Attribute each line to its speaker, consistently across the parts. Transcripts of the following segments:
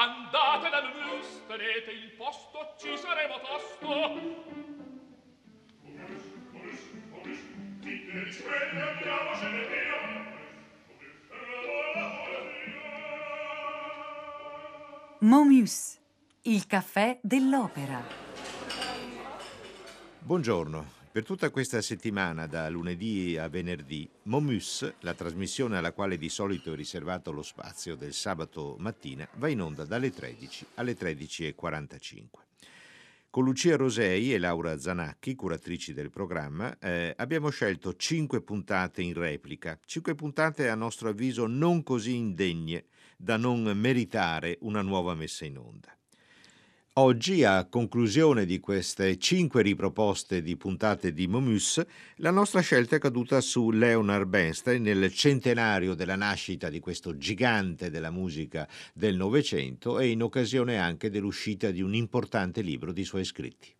Speaker 1: Andate dal mus, tenete il posto, ci saremo tosto. Via.
Speaker 2: Momus, il caffè dell'opera.
Speaker 3: Buongiorno. Per tutta questa settimana, da lunedì a venerdì, Momus, la trasmissione alla quale di solito è riservato lo spazio del sabato mattina, va in onda dalle 13 alle 13.45. Con Lucia Rosei e Laura Zanacchi, curatrici del programma, eh, abbiamo scelto cinque puntate in replica, cinque puntate a nostro avviso non così indegne da non meritare una nuova messa in onda. Oggi, a conclusione di queste cinque riproposte di puntate di Momus, la nostra scelta è caduta su Leonard Bernstein nel centenario della nascita di questo gigante della musica del Novecento e in occasione anche dell'uscita di un importante libro di suoi scritti.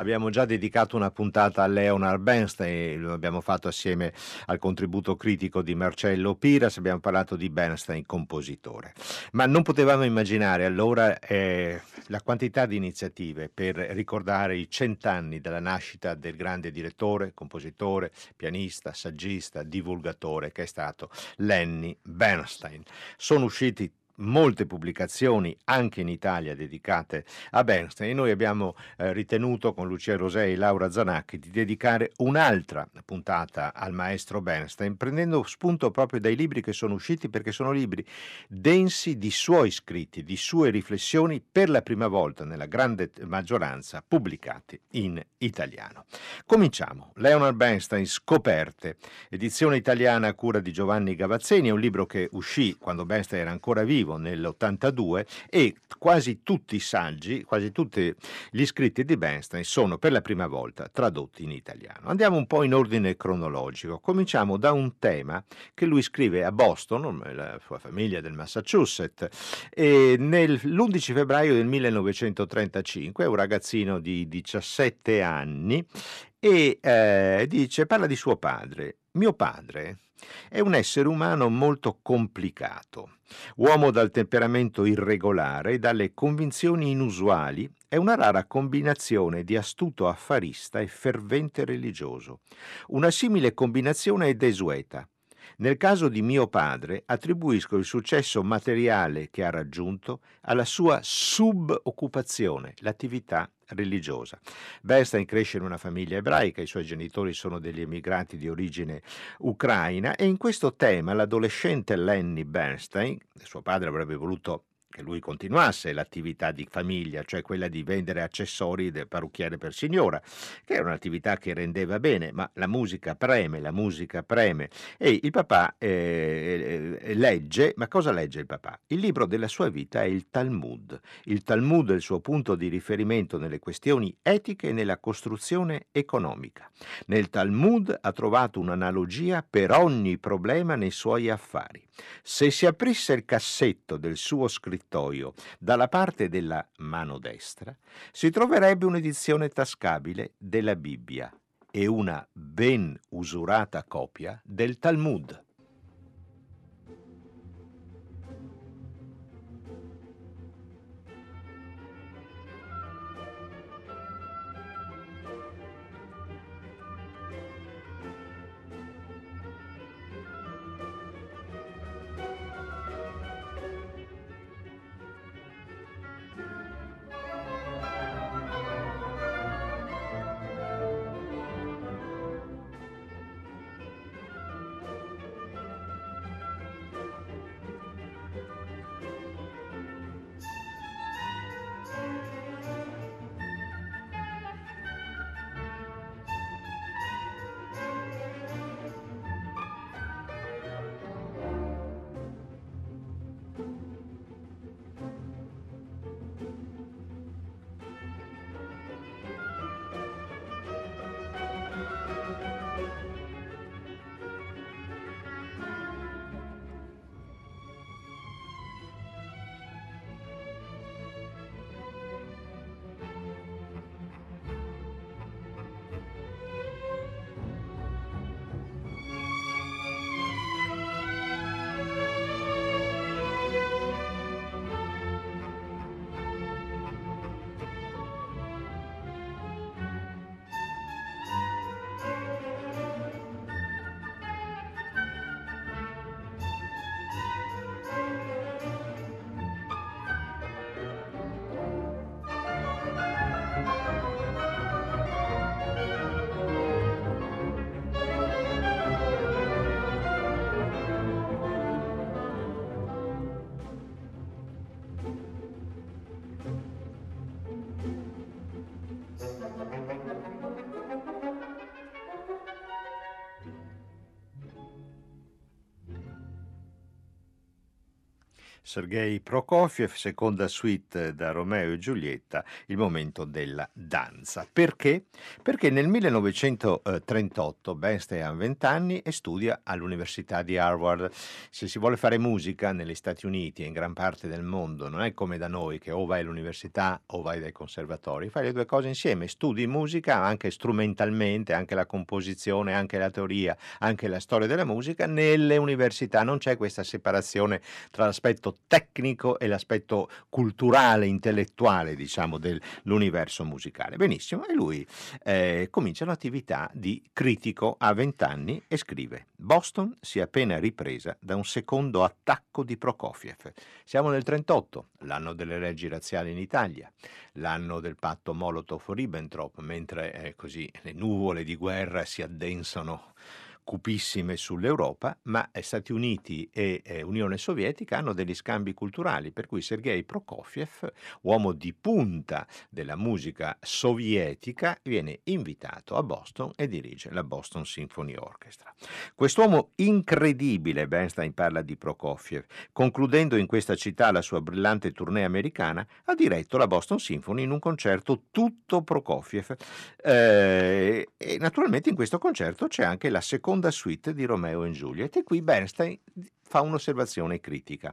Speaker 3: Abbiamo già dedicato una puntata a Leonard Bernstein, lo abbiamo fatto assieme al contributo critico di Marcello Piras, abbiamo parlato di Bernstein compositore. Ma non potevamo immaginare allora eh, la quantità di iniziative per ricordare i cent'anni dalla nascita del grande direttore, compositore, pianista, saggista, divulgatore che è stato Lenny Bernstein. Sono usciti molte pubblicazioni anche in Italia dedicate a Bernstein e noi abbiamo eh, ritenuto con Lucia Rosei e Laura Zanacchi di dedicare un'altra puntata al maestro Bernstein prendendo spunto proprio dai libri che sono usciti perché sono libri densi di suoi scritti, di sue riflessioni per la prima volta nella grande maggioranza pubblicati in italiano. Cominciamo. Leonard Bernstein Scoperte, edizione italiana a cura di Giovanni Gavazzeni, è un libro che uscì quando Bernstein era ancora vivo successivo, nell'82, e quasi tutti i saggi, quasi tutti gli scritti di Bernstein sono per la prima volta tradotti in italiano. Andiamo un po' in ordine cronologico. Cominciamo da un tema che lui scrive a Boston, la sua famiglia del Massachusetts, e nell'11 febbraio del 1935, è un ragazzino di 17 anni, e eh, dice, parla di suo padre. Mio padre È un essere umano molto complicato, uomo dal temperamento irregolare e dalle convinzioni inusuali, è una rara combinazione di astuto affarista e fervente religioso. Una simile combinazione è desueta. Nel caso di mio padre attribuisco il successo materiale che ha raggiunto alla sua suboccupazione, l'attività religiosa. Bernstein cresce in una famiglia ebraica, i suoi genitori sono degli emigranti di origine ucraina e in questo tema l'adolescente Lenny Bernstein, suo padre avrebbe voluto che lui continuasse l'attività di famiglia, cioè quella di vendere accessori del parrucchiere per signora, che era un'attività che rendeva bene, ma la musica preme, la musica preme. E il papà eh, eh, legge, ma cosa legge il papà? Il libro della sua vita è il Talmud. Il Talmud è il suo punto di riferimento nelle questioni etiche e nella costruzione economica. Nel Talmud ha trovato un'analogia per ogni problema nei suoi affari. Se si aprisse il cassetto del suo scrittoio dalla parte della mano destra, si troverebbe un'edizione tascabile della Bibbia e una ben usurata copia del Talmud. Sergei Prokofiev, seconda suite da Romeo e Giulietta, il momento della danza. Perché? Perché nel 1938 Bernstein ha 20 anni e studia all'Università di Harvard. Se si vuole fare musica negli Stati Uniti e in gran parte del mondo, non è come da noi che o vai all'università o vai dai conservatori, fai le due cose insieme, studi musica anche strumentalmente, anche la composizione, anche la teoria, anche la storia della musica, nelle università non c'è questa separazione tra l'aspetto l'aspetto tecnico e l'aspetto culturale, intellettuale, diciamo, dell'universo musicale. Benissimo, e lui eh, comincia l'attività di critico a 20 anni e scrive: Boston si è appena ripresa da un secondo attacco di Prokofiev. Siamo nel 38, l'anno delle leggi razziali in Italia, l'anno del patto Molotov-Ribbentrop, mentre eh, così le nuvole di guerra si addensano cupissime sull'Europa, ma Stati Uniti e eh, Unione Sovietica hanno degli scambi culturali, per cui Sergei Prokofiev, uomo di punta della musica sovietica, viene invitato a Boston e dirige la Boston Symphony Orchestra. Quest'uomo incredibile, Bernstein parla di Prokofiev, concludendo in questa città la sua brillante tournée americana, ha diretto la Boston Symphony in un concerto tutto Prokofiev. Eh, e naturalmente in questo concerto c'è anche la seconda seconda suite di Romeo e Juliet e qui Bernstein fa un'osservazione critica.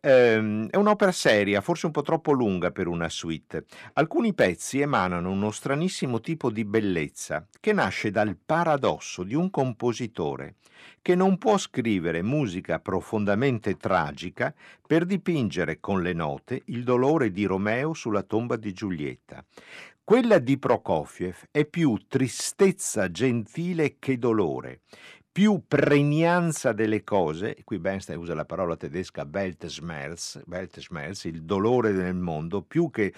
Speaker 3: Ehm, è un'opera seria, forse un po' troppo lunga per una suite. Alcuni pezzi emanano uno stranissimo tipo di bellezza che nasce dal paradosso di un compositore che non può scrivere musica profondamente tragica per dipingere con le note il dolore di Romeo sulla tomba di Giulietta. Quella di Prokofiev è più tristezza gentile che dolore, più pregnanza delle cose, qui Bernstein usa la parola tedesca Weltschmerz, Weltschmerz il dolore del mondo, più, che,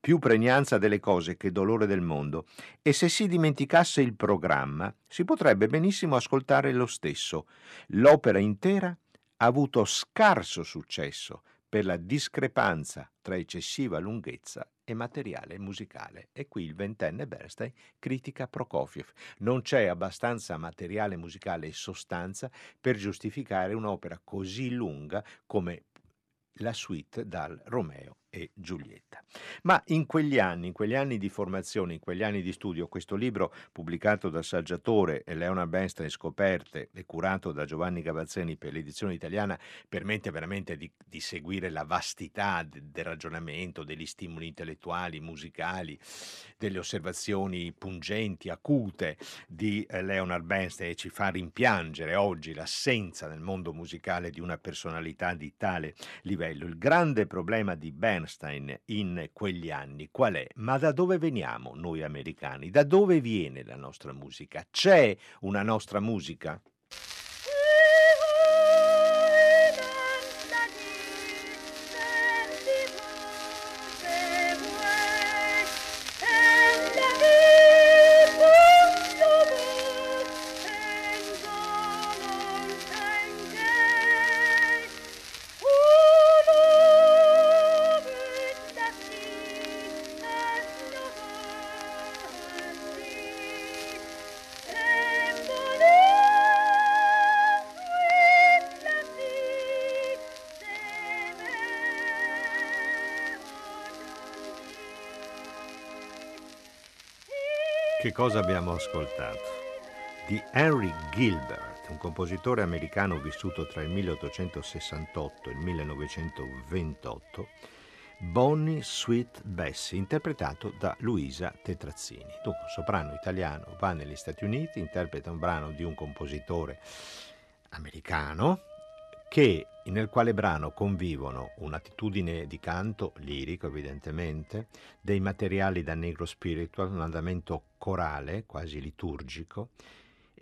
Speaker 3: più pregnanza delle cose che dolore del mondo. E se si dimenticasse il programma, si potrebbe benissimo ascoltare lo stesso. L'opera intera ha avuto scarso successo per la discrepanza tra eccessiva lunghezza e materiale musicale. E qui il ventenne Bernstein critica Prokofiev. Non c'è abbastanza materiale musicale e sostanza per giustificare un'opera così lunga come la suite dal Romeo e Giulietta. Ma in quegli anni, in quegli anni di formazione, in quegli anni di studio, questo libro pubblicato dal saggiatore Leonard Bernstein Scoperte e curato da Giovanni Gavazzeni per l'edizione italiana permette veramente di, di seguire la vastità de, del ragionamento, degli stimoli intellettuali, musicali, delle osservazioni pungenti, acute di Leonard Bernstein e ci fa rimpiangere oggi l'assenza nel mondo musicale di una personalità di tale livello. Il grande problema di Bernstein Bernstein in quegli anni qual è? Ma da dove veniamo noi americani? Da dove viene la nostra musica? C'è una nostra musica? Cosa abbiamo ascoltato? Di Henry Gilbert, un compositore americano vissuto tra il 1868 e il 1928, Bonnie Sweet Bessie, interpretato da Luisa Tetrazzini. Dunque, un soprano italiano va negli Stati Uniti, interpreta un brano di un compositore americano, che, nel quale brano convivono un'attitudine di canto lirico evidentemente, dei materiali da negro spiritual, un andamento corale, quasi liturgico,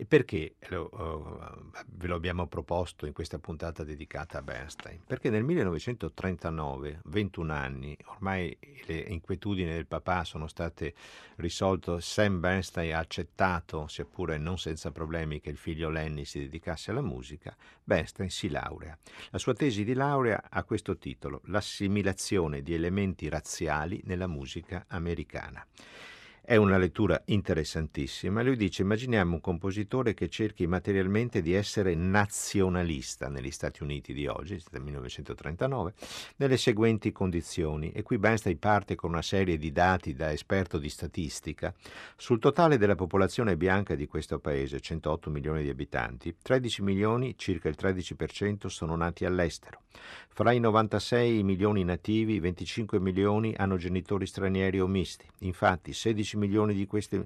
Speaker 3: e perché lo, uh, ve lo abbiamo proposto in questa puntata dedicata a Bernstein? Perché nel 1939, 21 anni, ormai le inquietudini del papà sono state risolte, Sam Bernstein ha accettato, seppure non senza problemi, che il figlio Lenny si dedicasse alla musica, Bernstein si laurea. La sua tesi di laurea ha questo titolo, L'assimilazione di elementi razziali nella musica americana. È una lettura interessantissima. Lui dice: Immaginiamo un compositore che cerchi materialmente di essere nazionalista negli Stati Uniti di oggi, del 1939, nelle seguenti condizioni. E qui Bernstein parte con una serie di dati da esperto di statistica. Sul totale della popolazione bianca di questo paese, 108 milioni di abitanti, 13 milioni, circa il 13%, sono nati all'estero. Fra i 96 milioni nativi, 25 milioni hanno genitori stranieri o misti. Infatti, 16 milioni di questi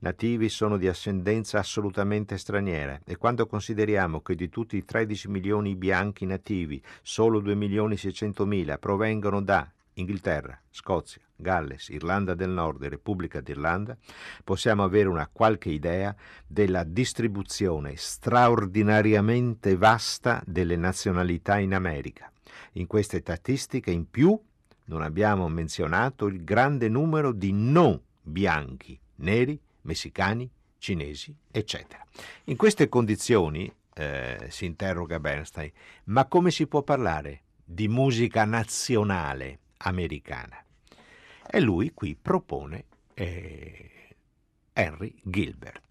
Speaker 3: nativi sono di ascendenza assolutamente straniera e quando consideriamo che di tutti i 13 milioni bianchi nativi, solo 2 milioni 600 mila provengono da Inghilterra, Scozia, Galles, Irlanda del Nord e Repubblica d'Irlanda, possiamo avere una qualche idea della distribuzione straordinariamente vasta delle nazionalità in America. In queste statistiche in più non abbiamo menzionato il grande numero di non bianchi, neri, messicani, cinesi, eccetera. In queste condizioni, eh, si interroga Bernstein, ma come si può parlare di musica nazionale americana? E lui qui propone eh, Henry Gilbert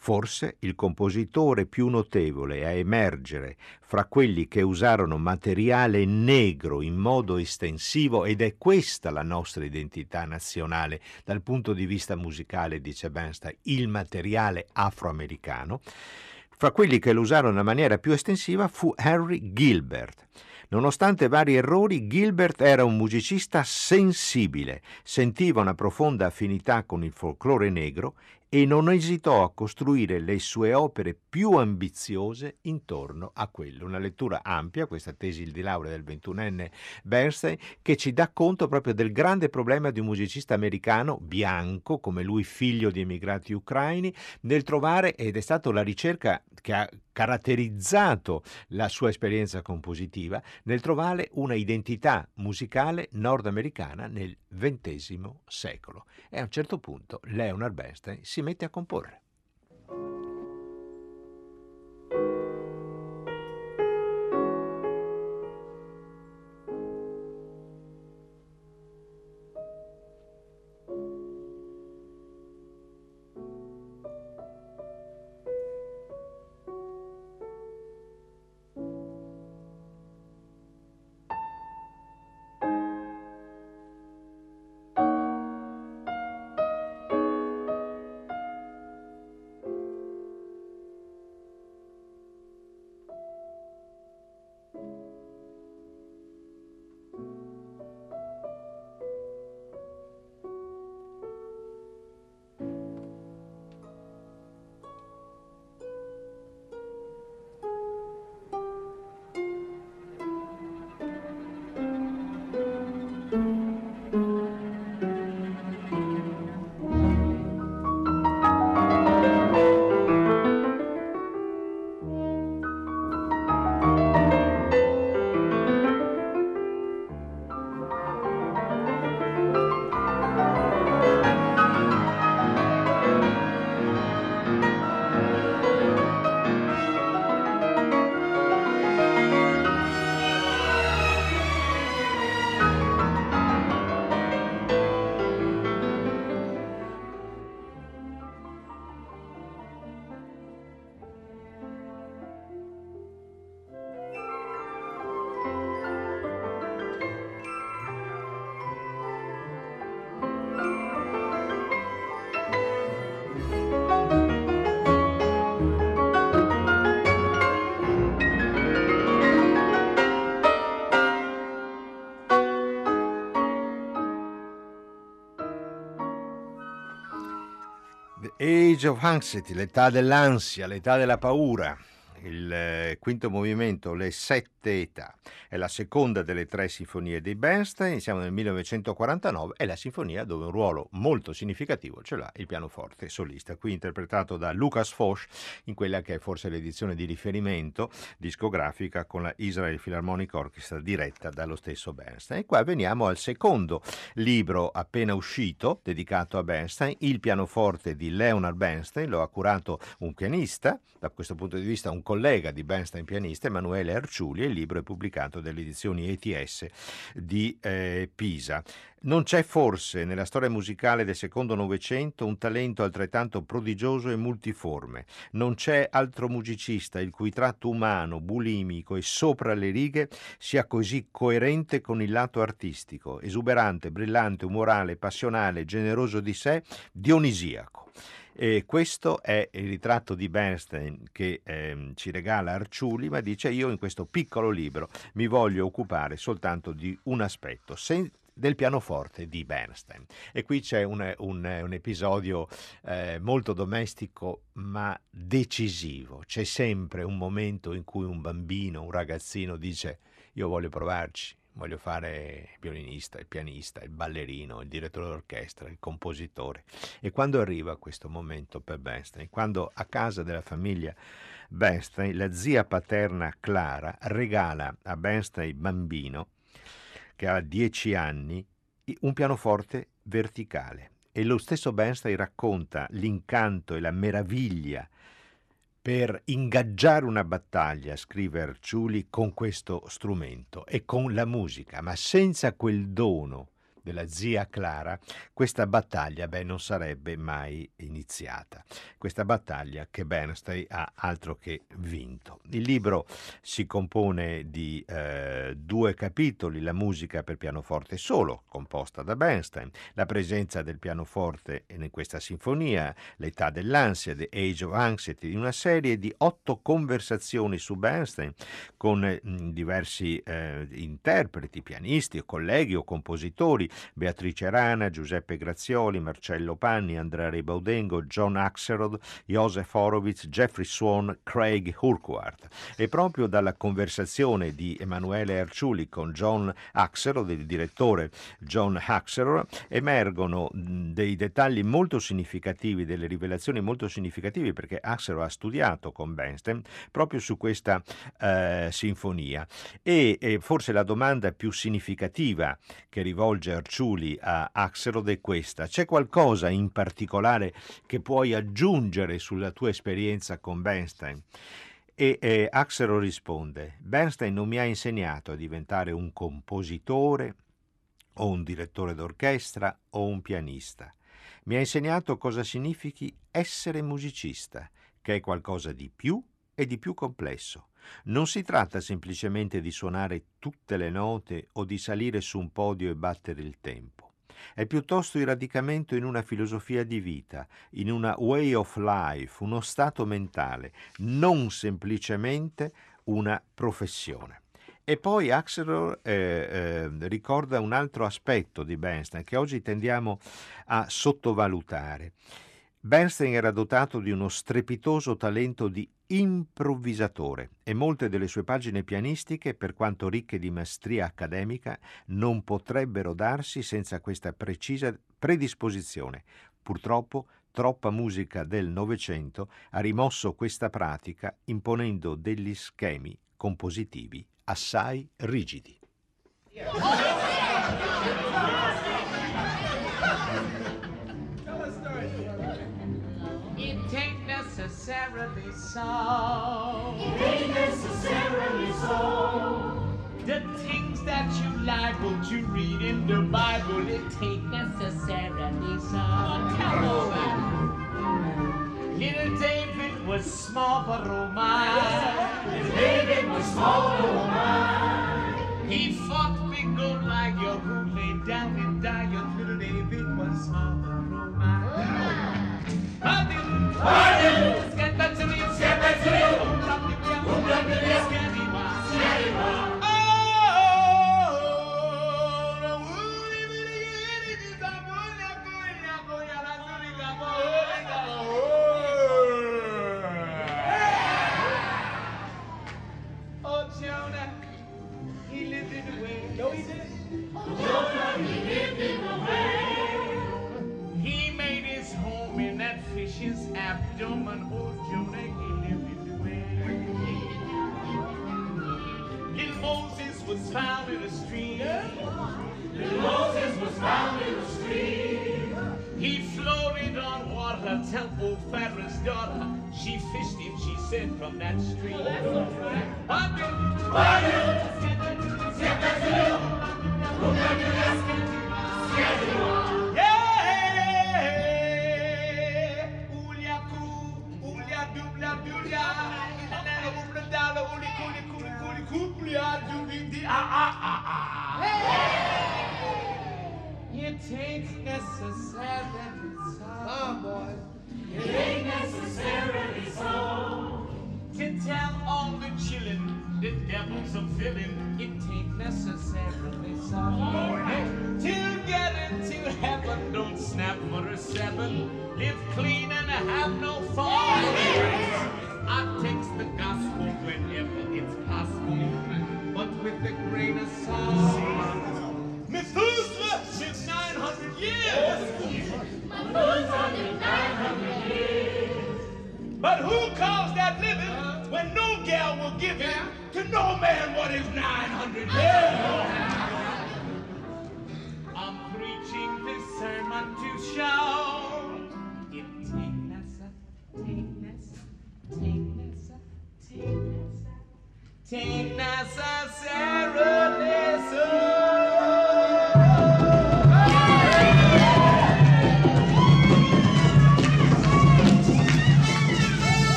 Speaker 3: forse il compositore più notevole a emergere fra quelli che usarono materiale negro in modo estensivo ed è questa la nostra identità nazionale dal punto di vista musicale, dice Bernstein, il materiale afroamericano, fra quelli che lo usarono in maniera più estensiva fu Harry Gilbert. Nonostante vari errori, Gilbert era un musicista sensibile, sentiva una profonda affinità con il folklore negro e non esitò a costruire le sue opere più ambiziose intorno a quello. Una lettura ampia, questa tesi di laurea del ventunenne Bernstein, che ci dà conto proprio del grande problema di un musicista americano bianco, come lui figlio di emigrati ucraini, nel trovare, ed è stata la ricerca che ha caratterizzato la sua esperienza compositiva, nel trovare una identità musicale nordamericana nel XX secolo. E a un certo punto Leonard Bernstein si mette a comporre. Age of Anxiety, l'età dell'ansia, l'età della paura il eh, quinto movimento, Le sette età. È la seconda delle tre sinfonie di Bernstein, siamo nel 1949, è la sinfonia dove un ruolo molto significativo ce l'ha il pianoforte solista, qui interpretato da Lucas Foch in quella che è forse l'edizione di riferimento discografica con la Israel Philharmonic Orchestra diretta dallo stesso Bernstein. E qua veniamo al secondo libro appena uscito, dedicato a Bernstein, Il pianoforte di Leonard Bernstein, lo ha curato un pianista, da questo punto di vista un collega di Bernstein pianista, Emanuele Arciuli, e il libro è pubblicato dalle edizioni ETS di eh, Pisa. Non c'è forse nella storia musicale del secondo Novecento un talento altrettanto prodigioso e multiforme. Non c'è altro musicista il cui tratto umano, bulimico e sopra le righe sia così coerente con il lato artistico, esuberante, brillante, umorale, passionale, generoso di sé, dionisiaco. E questo è il ritratto di Bernstein che eh, ci regala Arciuli, ma dice io in questo piccolo libro mi voglio occupare soltanto di un aspetto, sen- del pianoforte di Bernstein. E qui c'è un, un, un episodio eh, molto domestico ma decisivo. C'è sempre un momento in cui un bambino, un ragazzino dice io voglio provarci, voglio fare il violinista, il pianista, il ballerino, il direttore d'orchestra, il compositore. E quando arriva questo momento per Bernstein, quando a casa della famiglia Bernstein, la zia paterna Clara regala a Bernstein bambino, che ha dieci anni, un pianoforte verticale. E lo stesso Bernstein racconta l'incanto e la meraviglia per ingaggiare una battaglia, scrive Arciuli, con questo strumento e con la musica, ma senza quel dono della zia Clara, questa battaglia beh, non sarebbe mai iniziata. Questa battaglia che Bernstein ha altro che vinto. Il libro si compone di eh, due capitoli, la musica per pianoforte solo, composta da Bernstein, la presenza del pianoforte in questa sinfonia, l'età dell'ansia, The Age of Anxiety, una serie di otto conversazioni su Bernstein con eh, diversi eh, interpreti, pianisti colleghi o compositori, Beatrice Rana, Giuseppe Grazioli, Marcello Panni, Andrea Ribaudengo, John Axelrod, Josef Horowitz, Jeffrey Swan, Craig Urquhart. E proprio dalla conversazione di Emanuele Arciuli con John Axelrod, il direttore John Axelrod, emergono dei dettagli molto significativi, delle rivelazioni molto significative perché Axelrod ha studiato con Bernstein proprio su questa eh, sinfonia e, e forse la domanda più significativa che rivolge Arciuli a Axelrod è questa. C'è qualcosa in particolare che puoi aggiungere sulla tua esperienza con Bernstein? E eh, Axelrod risponde, Bernstein non mi ha insegnato a diventare un compositore o un direttore d'orchestra o un pianista. Mi ha insegnato cosa significhi essere musicista, che è qualcosa di più e di più complesso. Non si tratta semplicemente di suonare tutte le note o di salire su un podio e battere il tempo. È piuttosto il radicamento in una filosofia di vita, in una way of life, uno stato mentale, non semplicemente una professione. E poi Axelrod eh, eh, ricorda un altro aspetto di Bernstein che oggi tendiamo a sottovalutare. Bernstein era dotato di uno strepitoso talento di improvvisatore e molte delle sue pagine pianistiche, per quanto ricche di maestria accademica, non potrebbero darsi senza questa precisa predisposizione. Purtroppo troppa musica del Novecento ha rimosso questa pratica imponendo degli schemi compositivi assai rigidi.
Speaker 4: necessarily so. It ain't necessarily so. The things that you liable to read in the Bible, it ain't necessarily so. Come on, Little David was small but oh my. Little David was small but oh my. He fought big gold some filling. It ain't necessarily solid. To get into heaven, don't snap for a seven. Live clean and have no fall. I text the gospel whenever it's possible, but with the grain of salt. Methuselah lived 900 years. Methuselah lived 900 years. But who
Speaker 5: calls that living
Speaker 4: when no gal will give it? to no man what is 900 yeah. I'm preaching this sermon to shout. Yeah, take us take us take us take us. Take us Sarah, listen.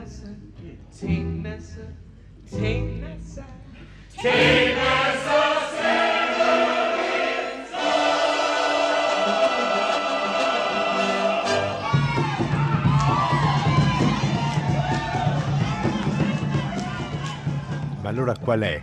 Speaker 4: Necessary, tain't necessary, tain't necessary, tain't necessary.
Speaker 3: Ma allora qual è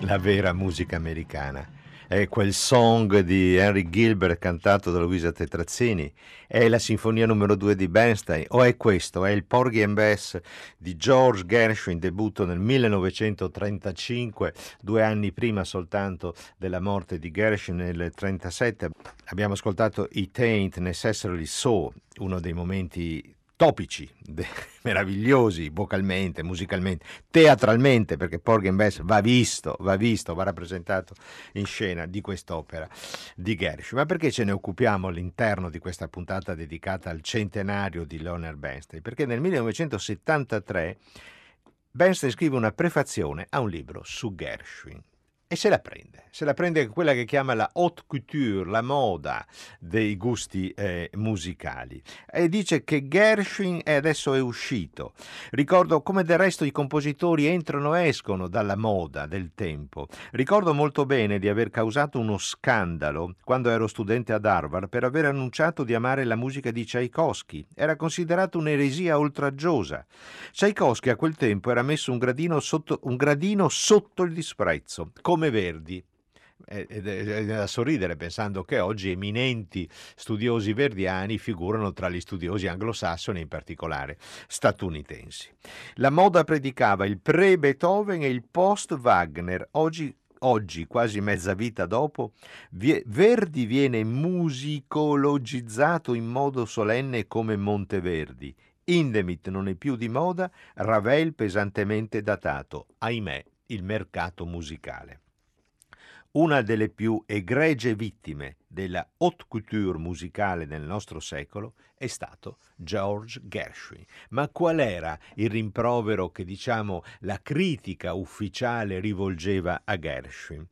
Speaker 3: la vera musica americana? È quel song di Henry Gilbert cantato da Luisa Tetrazzini? È la sinfonia numero 2 di Bernstein? O è questo? È il Porgy and Bess di George Gershwin, debutto nel 1935, due anni prima soltanto della morte di Gershwin nel 1937. Abbiamo ascoltato It Ain't Necessarily So, uno dei momenti topici, de- meravigliosi vocalmente, musicalmente, teatralmente, perché Porgy and Bess va visto, va visto, va rappresentato in scena di quest'opera di Gershwin. Ma perché ce ne occupiamo all'interno di questa puntata dedicata al centenario di Leonard Bernstein? Perché nel 1973 Bernstein scrive una prefazione a un libro su Gershwin e se la prende, se la prende quella che chiama la haute couture, la moda dei gusti eh, musicali e dice che Gershwin è adesso è uscito. Ricordo come del resto i compositori entrano e escono dalla moda del tempo. Ricordo molto bene di aver causato uno scandalo quando ero studente ad Harvard per aver annunciato di amare la musica di Tchaikovsky. Era considerato un'eresia oltraggiosa. Tchaikovsky a quel tempo era messo un gradino sotto, un gradino sotto il disprezzo come Verdi. Ed è da sorridere pensando che oggi eminenti studiosi verdiani figurano tra gli studiosi anglosassoni, in particolare statunitensi. La moda predicava il pre-Beethoven e il post-Wagner. Oggi Oggi, quasi mezza vita dopo, Verdi viene musicologizzato in modo solenne come Monteverdi. Indemit non è più di moda, Ravel pesantemente datato. Ahimè, il mercato musicale. Una delle più egregie vittime della haute couture musicale nel nostro secolo è stato George Gershwin. Ma qual era il rimprovero che, diciamo, la critica ufficiale rivolgeva a Gershwin?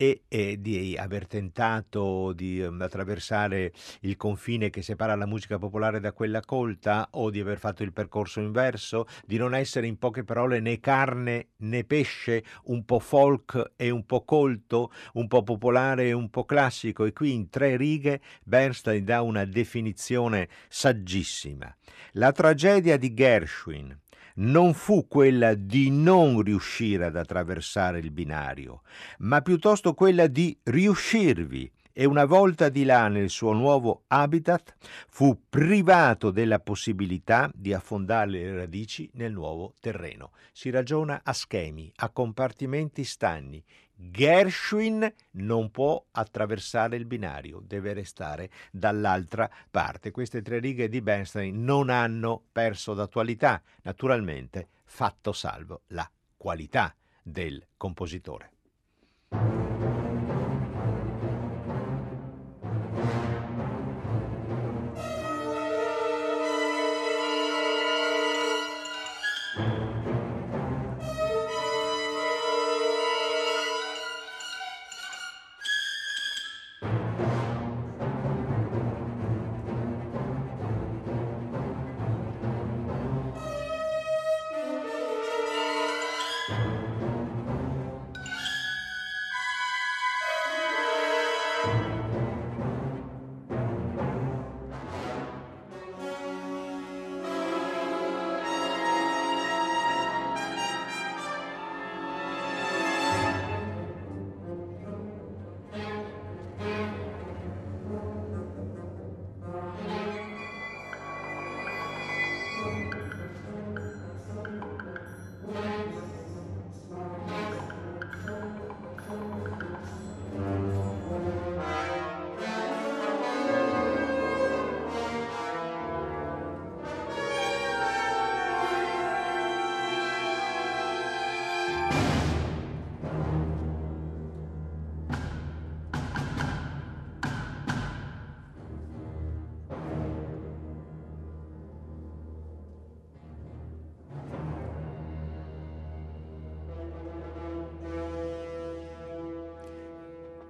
Speaker 3: E, e, di aver tentato di um, attraversare il confine che separa la musica popolare da quella colta o di aver fatto il percorso inverso, di non essere in poche parole né carne né pesce, un po' folk e un po' colto, un po' popolare e un po' classico e qui in tre righe Bernstein dà una definizione saggissima. La tragedia di Gershwin non fu quella di non riuscire ad attraversare il binario, ma piuttosto quella di riuscirvi e una volta di là nel suo nuovo habitat fu privato della possibilità di affondare le radici nel nuovo terreno. Si ragiona a schemi, a compartimenti stagni, Gershwin non può attraversare il binario, deve restare dall'altra parte. Queste tre righe di Bernstein non hanno perso d'attualità, naturalmente fatto salvo la qualità del compositore.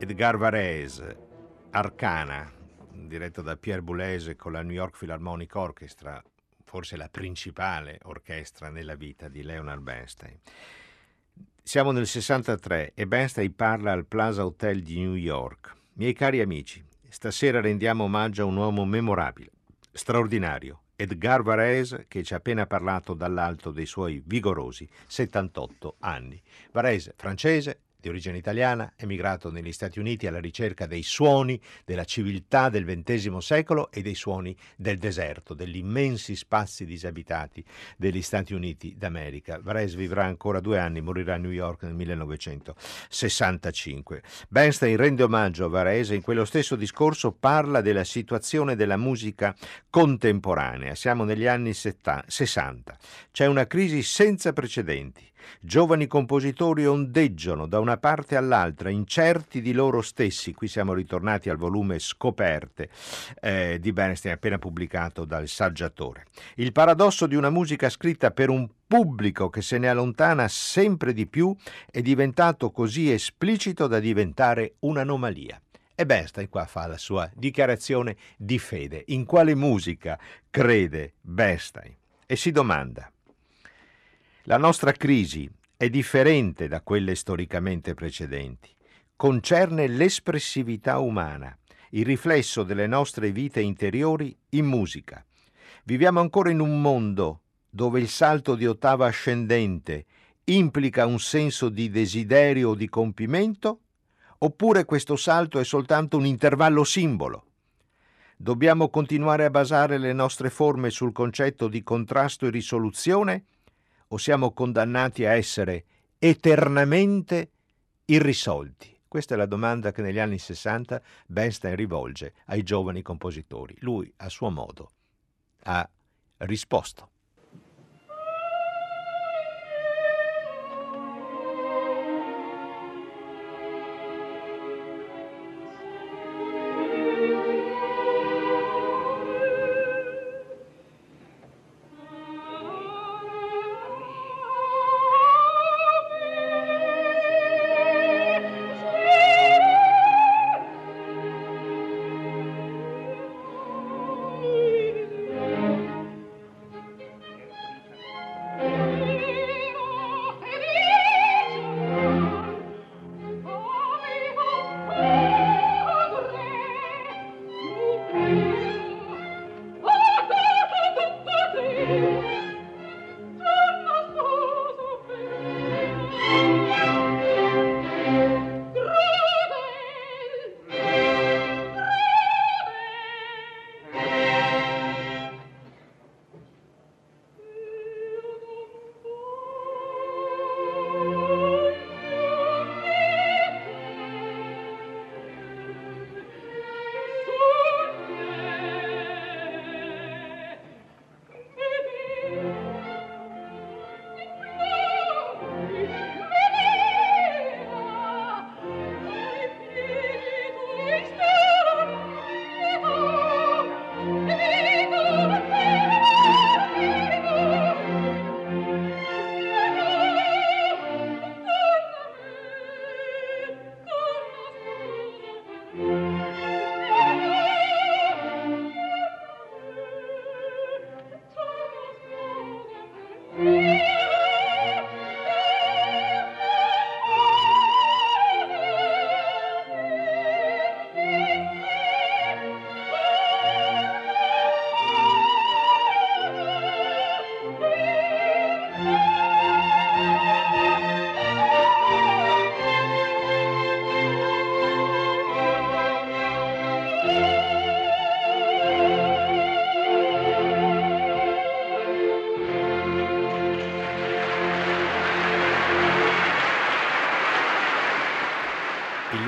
Speaker 3: Edgar Varese, Arcana, diretto da Pierre Boulez con la New York Philharmonic Orchestra, forse la principale orchestra nella vita di Leonard Bernstein. Siamo nel 63 e Bernstein parla al Plaza Hotel di New York. Miei cari amici, stasera rendiamo omaggio a un uomo memorabile, straordinario, Edgar Varese che ci ha appena parlato dall'alto dei suoi vigorosi 78 anni. Varese, francese, di origine italiana, emigrato negli Stati Uniti alla ricerca dei suoni della civiltà del XX secolo e dei suoni del deserto, degli immensi spazi disabitati degli Stati Uniti d'America. Varese vivrà ancora due anni, morirà a New York nel 1965. Bernstein rende omaggio a Varese in quello stesso discorso parla della situazione della musica contemporanea. Siamo negli anni 60. C'è una crisi senza precedenti. Giovani compositori ondeggiano da una parte all'altra, incerti di loro stessi. Qui siamo ritornati al volume Scoperte eh, di Bernstein, appena pubblicato dal saggiatore. Il paradosso di una musica scritta per un pubblico che se ne allontana sempre di più è diventato così esplicito da diventare un'anomalia. E Bernstein qua fa la sua dichiarazione di fede. In quale musica crede Bernstein? E si domanda, la nostra crisi è differente da quelle storicamente precedenti. Concerne l'espressività umana, il riflesso delle nostre vite interiori in musica. Viviamo ancora in un mondo dove il salto di ottava ascendente implica un senso di desiderio o di compimento, oppure questo salto è soltanto un intervallo simbolo? Dobbiamo continuare a basare le nostre forme sul concetto di contrasto e risoluzione? O siamo condannati a essere eternamente irrisolti? Questa è la domanda che negli anni 60 Bernstein rivolge ai giovani compositori. Lui, a suo modo, ha risposto.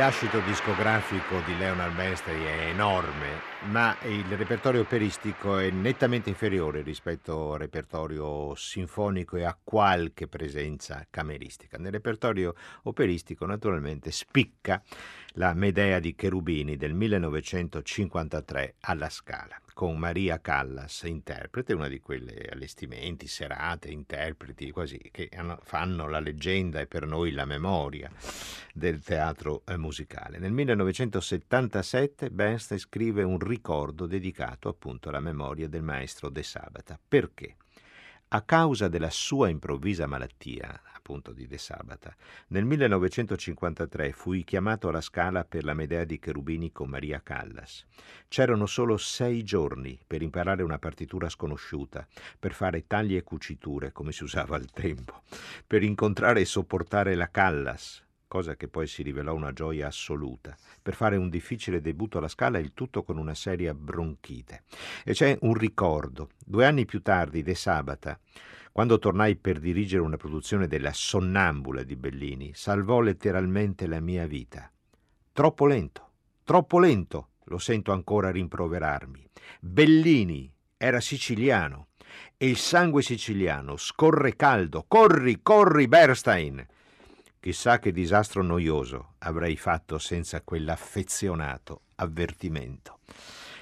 Speaker 3: Lascito discografico di Leonard Bernstein è enorme ma il repertorio operistico è nettamente inferiore rispetto al repertorio sinfonico e a qualche presenza cameristica. Nel repertorio operistico naturalmente spicca la Medea di Cherubini del 1953 alla Scala, con Maria Callas interprete, una di quelle allestimenti, serate, interpreti quasi che fanno la leggenda e per noi la memoria del teatro eh, musicale. Nel 1977 Bernstein scrive un ricordo dedicato appunto alla memoria del maestro De Sabata. Perché? A causa della sua improvvisa malattia, appunto di De Sabata, nel 1953 fui chiamato alla Scala per la Medea di Cherubini con Maria Callas. C'erano solo sei giorni per imparare una partitura sconosciuta, per fare tagli e cuciture, come si usava al tempo, per incontrare e sopportare la Callas, cosa che poi si rivelò una gioia assoluta, per fare un difficile debutto alla Scala, il tutto con una seria bronchite. E c'è un ricordo. Due anni più tardi, De Sabata, quando tornai per dirigere una produzione della Sonnambula di Bellini, salvò letteralmente la mia vita. Troppo lento, troppo lento, lo sento ancora rimproverarmi. Bellini era siciliano e il sangue siciliano scorre caldo. Corri, corri, Bernstein! Chissà che disastro noioso avrei fatto senza quell'affezionato avvertimento.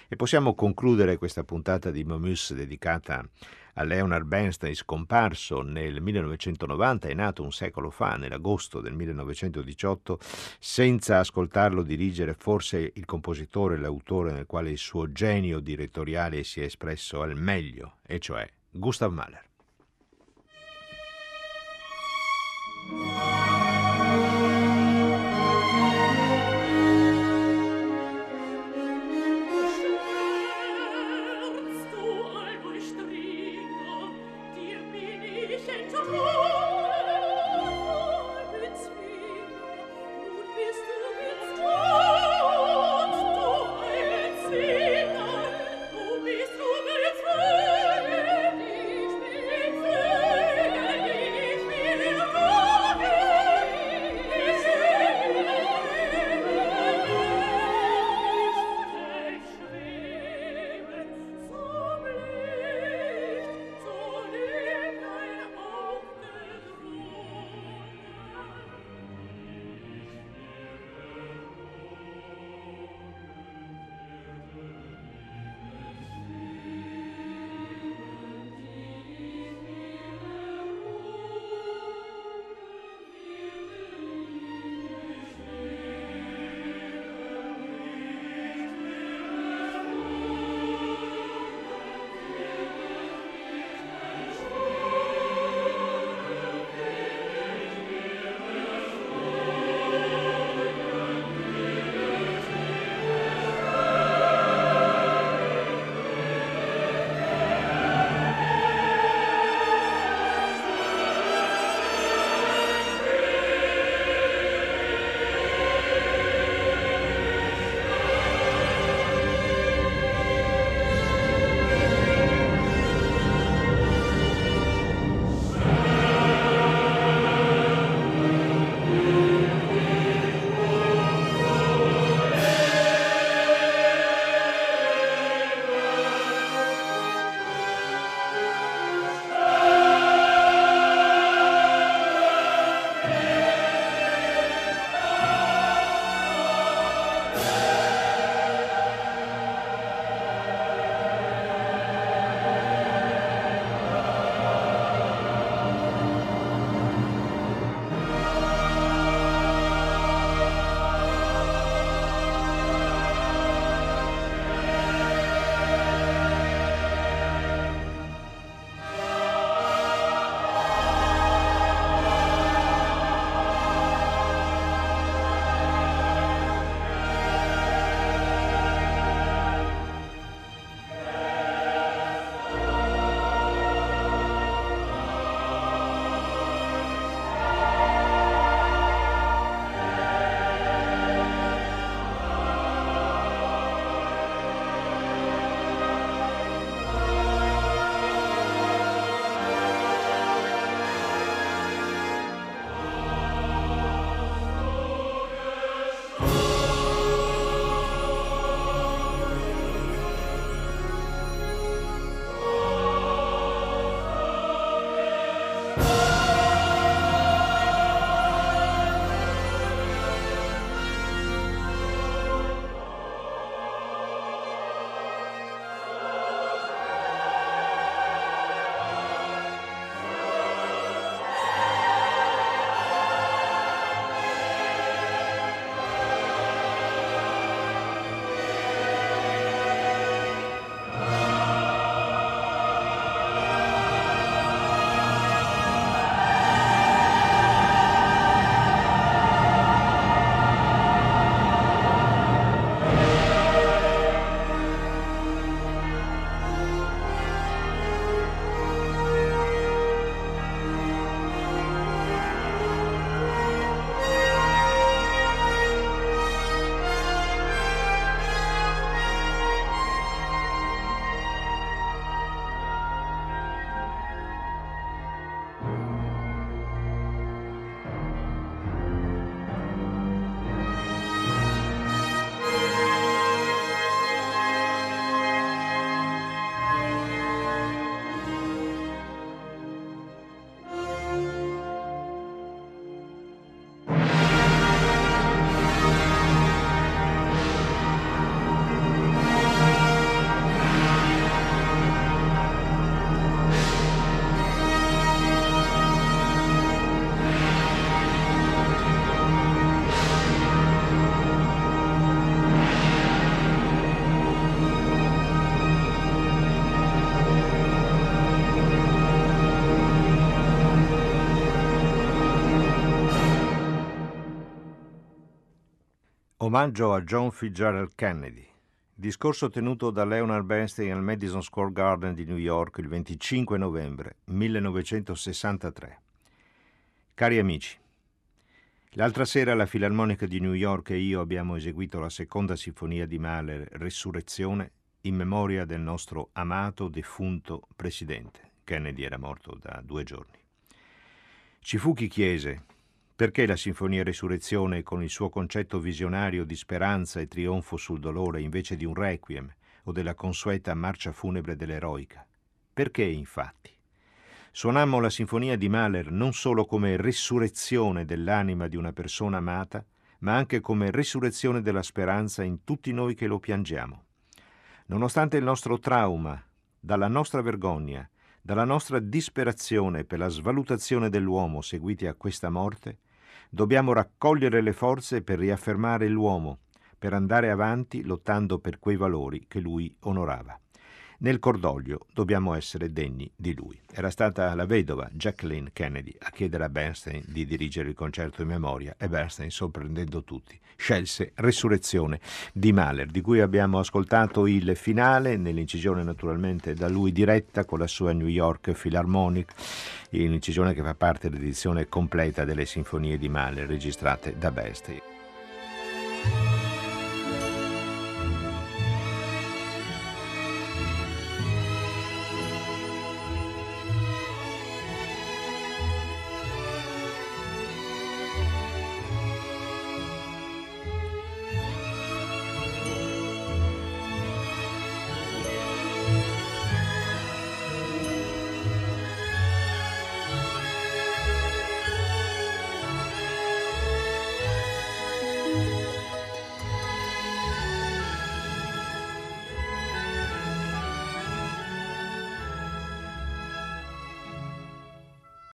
Speaker 3: E possiamo concludere questa puntata di Momus dedicata a Leonard Bernstein, scomparso nel 1990, è nato un secolo fa, nell'agosto del 1918, senza ascoltarlo dirigere forse il compositore, l'autore nel quale il suo genio direttoriale si è espresso al meglio, e cioè Gustav Mahler. Omaggio a John Fitzgerald Kennedy. Discorso tenuto da Leonard Bernstein al Madison Square Garden di New York il 25 novembre 1963. Cari amici, l'altra sera la Filarmonica di New York e io abbiamo eseguito la seconda sinfonia di Mahler, Resurrezione, in memoria del nostro amato defunto presidente. Kennedy era morto da due giorni. Ci fu chi chiese perché la Sinfonia Resurrezione, con il suo concetto visionario di speranza e trionfo sul dolore, invece di un requiem o della consueta marcia funebre dell'eroica? Perché, infatti? Suonammo la Sinfonia di Mahler non solo come risurrezione dell'anima di una persona amata, ma anche come risurrezione della speranza in tutti noi che lo piangiamo. Nonostante il nostro trauma, dalla nostra vergogna, dalla nostra disperazione per la svalutazione dell'uomo seguiti a questa morte, Dobbiamo raccogliere le forze per riaffermare l'uomo, per andare avanti lottando per quei valori che lui onorava. Nel cordoglio dobbiamo essere degni di lui. Era stata la vedova Jacqueline Kennedy a chiedere a Bernstein di dirigere il concerto in memoria e Bernstein, sorprendendo tutti, scelse Resurrezione di Mahler, di cui abbiamo ascoltato il finale, nell'incisione naturalmente da lui diretta con la sua New York Philharmonic, un'incisione che fa parte dell'edizione completa delle sinfonie di Mahler registrate da Bernstein.